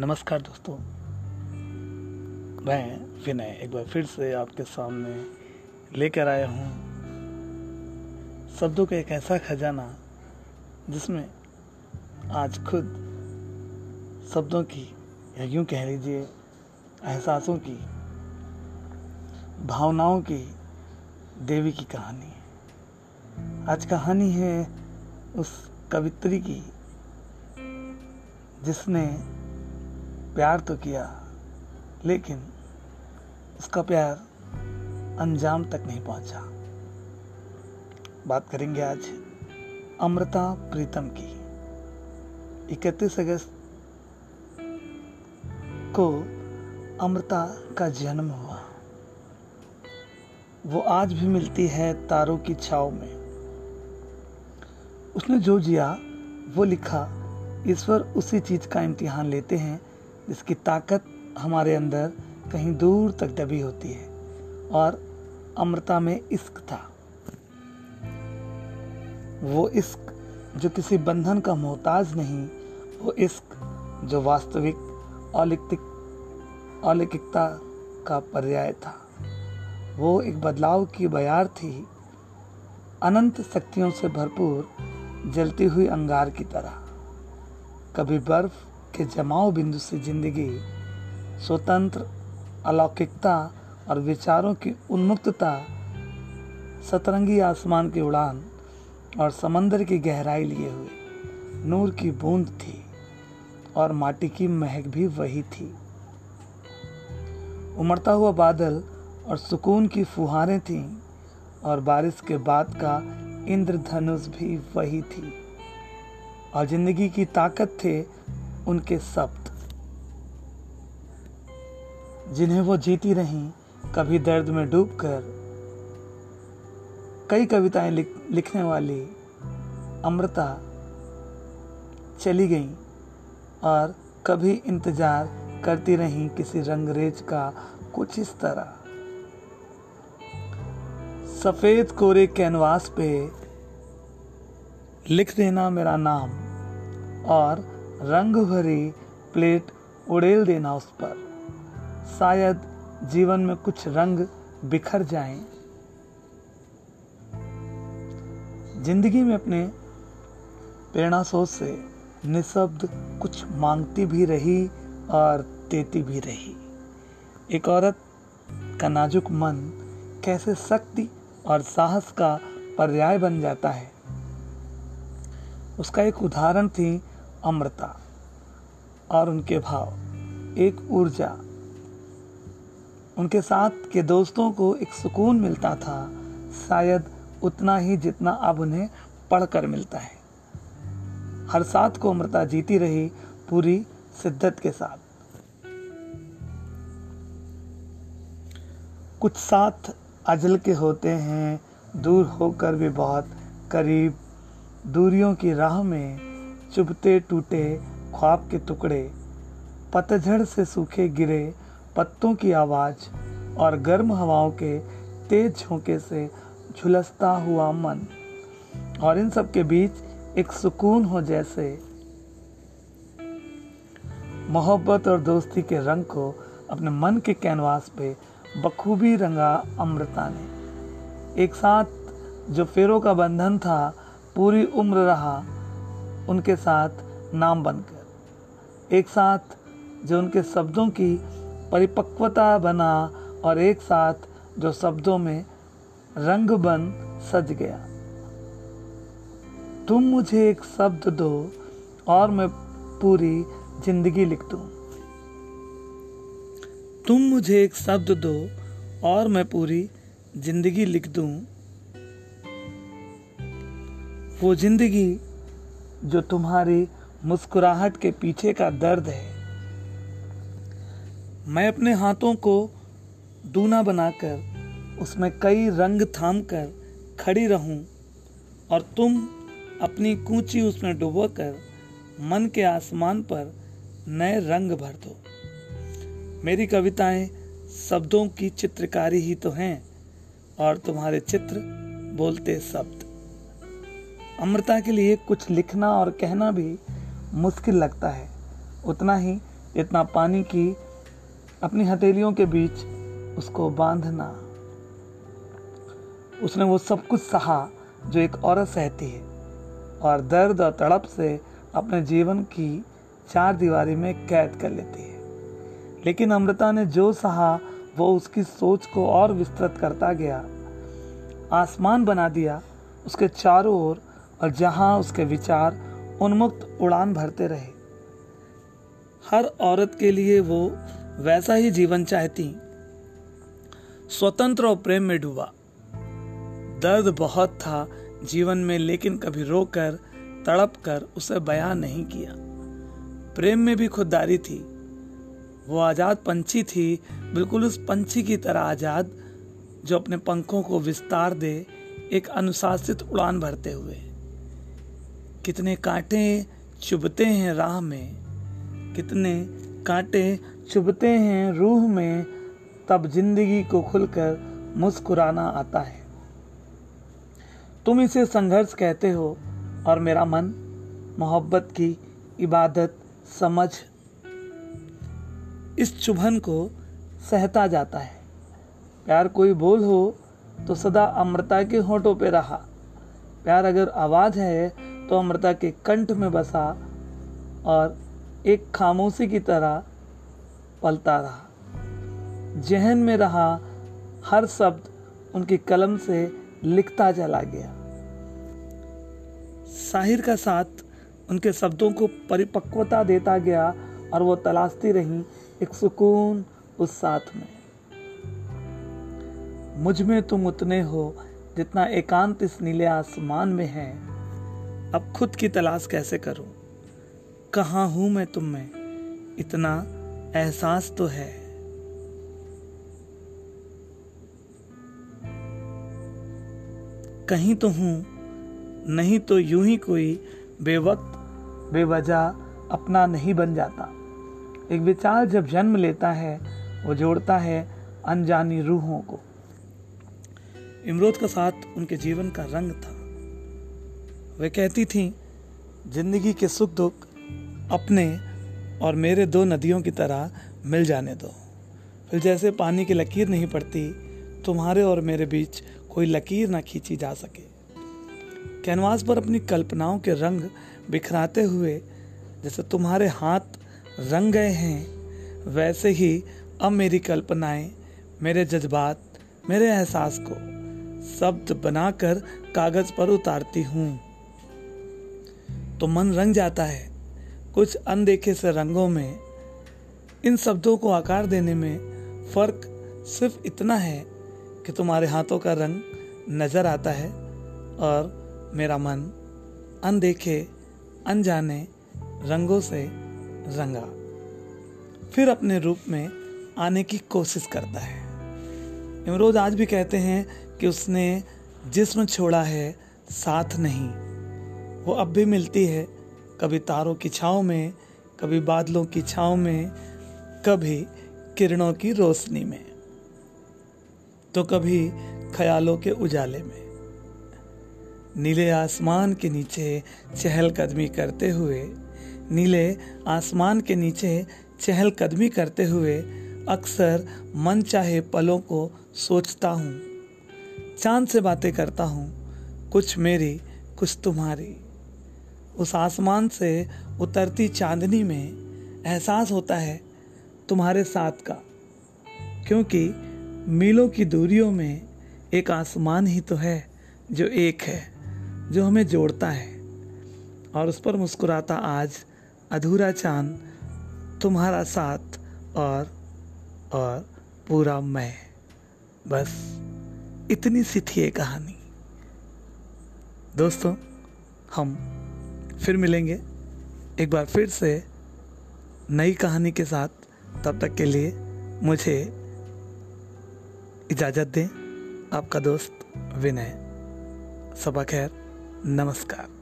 नमस्कार दोस्तों। मैं विनय एक बार फिर से आपके सामने लेकर आया हूँ। शब्दों का एक ऐसा खजाना जिसमें आज खुद शब्दों की या यूँ कह लीजिए एहसासों की, भावनाओं की, देवी की कहानी है। आज कहानी है उस कवित्री की, जिसने प्यार तो किया, लेकिन उसका प्यार अंजाम तक नहीं पहुँचा। बात करेंगे आज अमृता प्रीतम की। इकतीस अगस्त को अमृता का जन्म हुआ। वो आज भी मिलती है तारों की छाव में। उसने जो जिया, वो लिखा, ईश्वर उसी चीज़ का इम्तिहान लेते हैं जिसकी ताकत हमारे अंदर कहीं दूर तक दबी होती है और अमृता में इश्क था। वो इश्क जो किसी बंधन का मोहताज नहीं, वो इश्क जो वास्तविक अलौकिक, अलौकिकता का पर्याय था। वो एक बदलाव की बयार थी। अनंत शक्तियों से भरपूर जलती हुई अंगार की तरह। कभी बर्फ़ के जमाव बिंदु से ज़िंदगी, स्वतंत्र, अलौकिकता और विचारों की उन्मुक्तता, सतरंगी आसमान की उड़ान और समंदर की गहराई लिए हुए नूर की बूंद थी और माटी की महक भी वही थी। उमड़ता हुआ बादल और सुकून की फुहारें थीं और बारिश के बाद का इंद्रधनुष भी वही थी। और ज़िंदगी की ताकत थे उनके शब्द जिन्हें वो जीती रहीं कभी दर्द में डूबकर। कई कविताएँ लिख, लिखने वाली अमृता चली गई और कभी इंतज़ार करती रहीं किसी रंगरेज का कुछ इस तरह। सफ़ेद कोरे कैनवास पे लिख देना मेरा नाम और रंग भरी प्लेट उड़ेल देना उस पर। शायद जीवन में कुछ रंग बिखर जाएँ। ज़िंदगी में अपने प्रेरणा सोच से निशब्द कुछ मांगती भी रही और देती भी रही। एक औरत का नाजुक मन कैसे शक्ति और साहस का पर्याय बन जाता है? उसका एक उदाहरण थी अमृता और उनके भाव। एक ऊर्जा। उनके साथ के दोस्तों को एक सुकून मिलता था। शायद उतना ही जितना अब उन्हें पढ़कर मिलता है। हर साथ को अमृता जीती रही पूरी शिद्दत के साथ। कुछ साथ अजल के होते हैं। दूर होकर भी बहुत करीब। दूरियों की राह में चुभते टूटे ख्वाब के टुकड़े, पतझड़ से सूखे गिरे पत्तों की आवाज़ और गर्म हवाओं के तेज झोंके से झुलसता हुआ मन। और इन सब के बीच एक सुकून हो जैसे मोहब्बत और दोस्ती के रंग को अपने मन के कैनवास पे बखूबी रंगा अमृता ने। एक साथ जो फेरों का बंधन था, पूरी उम्र रहा उनके साथ नाम बनकर, एक साथ जो उनके शब्दों की परिपक्वता बना और एक साथ जो शब्दों में रंग बन सज गया। तुम मुझे एक शब्द दो और मैं पूरी ज़िंदगी लिख दूँ। तुम मुझे एक शब्द दो और मैं पूरी ज़िंदगी लिख दूँ। वो ज़िंदगी जो तुम्हारी मुस्कुराहट के पीछे का दर्द है। मैं अपने हाथों को दूना बनाकर उसमें कई रंग थाम कर खड़ी रहूँ और तुम अपनी कूची उसमें डुबोकर मन के आसमान पर नए रंग भर दो। मेरी कविताएँ शब्दों की चित्रकारी ही तो हैं और तुम्हारे चित्र बोलते शब्द। अमृता के लिए कुछ लिखना और कहना भी मुश्किल लगता है। उतना ही इतना पानी की अपनी हथेलियों के बीच उसको बांधना। उसने वो सब कुछ सहा जो एक औरत सहती है और दर्द और तड़प से अपने जीवन की चार दीवारी में कैद कर लेती है। लेकिन अमृता ने जो सहा, वो उसकी सोच को और विस्तृत करता गया। आसमान बना दिया, उसके चारों ओर और जहाँ उसके विचार उन्मुक्त उड़ान भरते रहे। हर औरत के लिए वो वैसा ही जीवन चाहती। स्वतंत्र और प्रेम में डूबा। दर्द बहुत था जीवन में, लेकिन कभी रोकर, तड़प कर उसे बयान नहीं किया। प्रेम में भी खुददारी थी। वो आज़ाद पंछी थी, बिल्कुल उस पंछी की तरह आज़ाद, जो अपने पंखों को विस्तार दे, एक अनुशासित उड़ान भरते हुए। कितने कांटे चुभते हैं राह में, कितने कांटे चुभते हैं रूह में, तब ज़िंदगी को खुलकर मुस्कुराना आता है। तुम इसे संघर्ष कहते हो और मेरा मन मोहब्बत की इबादत समझ इस चुभन को सहता जाता है। प्यार कोई बोल हो तो सदा अमृता के होठों पे रहा। प्यार अगर आवाज़ है तो अमृता के कंठ में बसा और एक खामोशी की तरह पलता रहा। जहन में रहा, हर शब्द उनकी कलम से लिखता चला गया। साहिर का साथ उनके शब्दों को परिपक्वता देता गया और वो तलाशती रही एक सुकून उस साथ में। मुझमें तुम उतने हो जितना एकांत इस नीले आसमान में है। अब खुद की तलाश कैसे करूँ? कहा हूँ मैं तुम में? इतना एहसास तो है। कहीं तो हूँ, नहीं तो यूँ ही कोई बेवक्त, बेवजह अपना नहीं बन जाता। एक विचार जब जन्म लेता है, वो जोड़ता है अनजानी रूहों को। इमरोद का साथ उनके जीवन का रंग था। वे कहती थी, ज़िंदगी के सुख दुख अपने और मेरे दो नदियों की तरह मिल जाने दो। फिर जैसे पानी की लकीर नहीं पड़ती, तुम्हारे और मेरे बीच कोई लकीर ना खींची जा सके। कैनवास पर अपनी कल्पनाओं के रंग बिखराते हुए, जैसे तुम्हारे हाथ रंग गए हैं, वैसे ही अब मेरी कल्पनाएँ, मेरे जज्बात, मेरे एहसास को शब्द बनाकर कागज़ पर उतारती हूँ। तो मन रंग जाता है। कुछ अनदेखे से रंगों में, इन शब्दों को आकार देने में फ़र्क सिर्फ़ इतना है कि तुम्हारे हाथों का रंग नज़र आता है और मेरा मन अनदेखे, अनजाने रंगों से रंगा। फिर अपने रूप में आने की कोशिश करता है। इमरोज आज भी कहते हैं कि उसने जिस्म छोड़ा है, साथ नहीं। वो अब भी मिलती है, कभी तारों की छाँव में, कभी बादलों की छाँव में, कभी किरणों की रोशनी में तो कभी ख्यालों के उजाले में। नीले आसमान के नीचे चहलकदमी करते हुए, नीले आसमान के नीचे चहलकदमी करते हुए अक्सर मन चाहे पलों को सोचता हूँ, चाँद से बातें करता हूँ, कुछ मेरी, कुछ तुम्हारी। उस आसमान से उतरती चांदनी में एहसास होता है तुम्हारे साथ का, क्योंकि मीलों की दूरियों में एक आसमान ही तो है जो एक है, जो हमें जोड़ता है। और उस पर मुस्कुराता आज अधूरा चाँद तुम्हारा साथ और और पूरा मैं। बस इतनी सी थी ये कहानी। दोस्तों, हम फिर मिलेंगे। एक बार फिर से नई कहानी के साथ। तब तक के लिए मुझे इजाज़त दें। आपका दोस्त विनय। सबा खैर नमस्कार।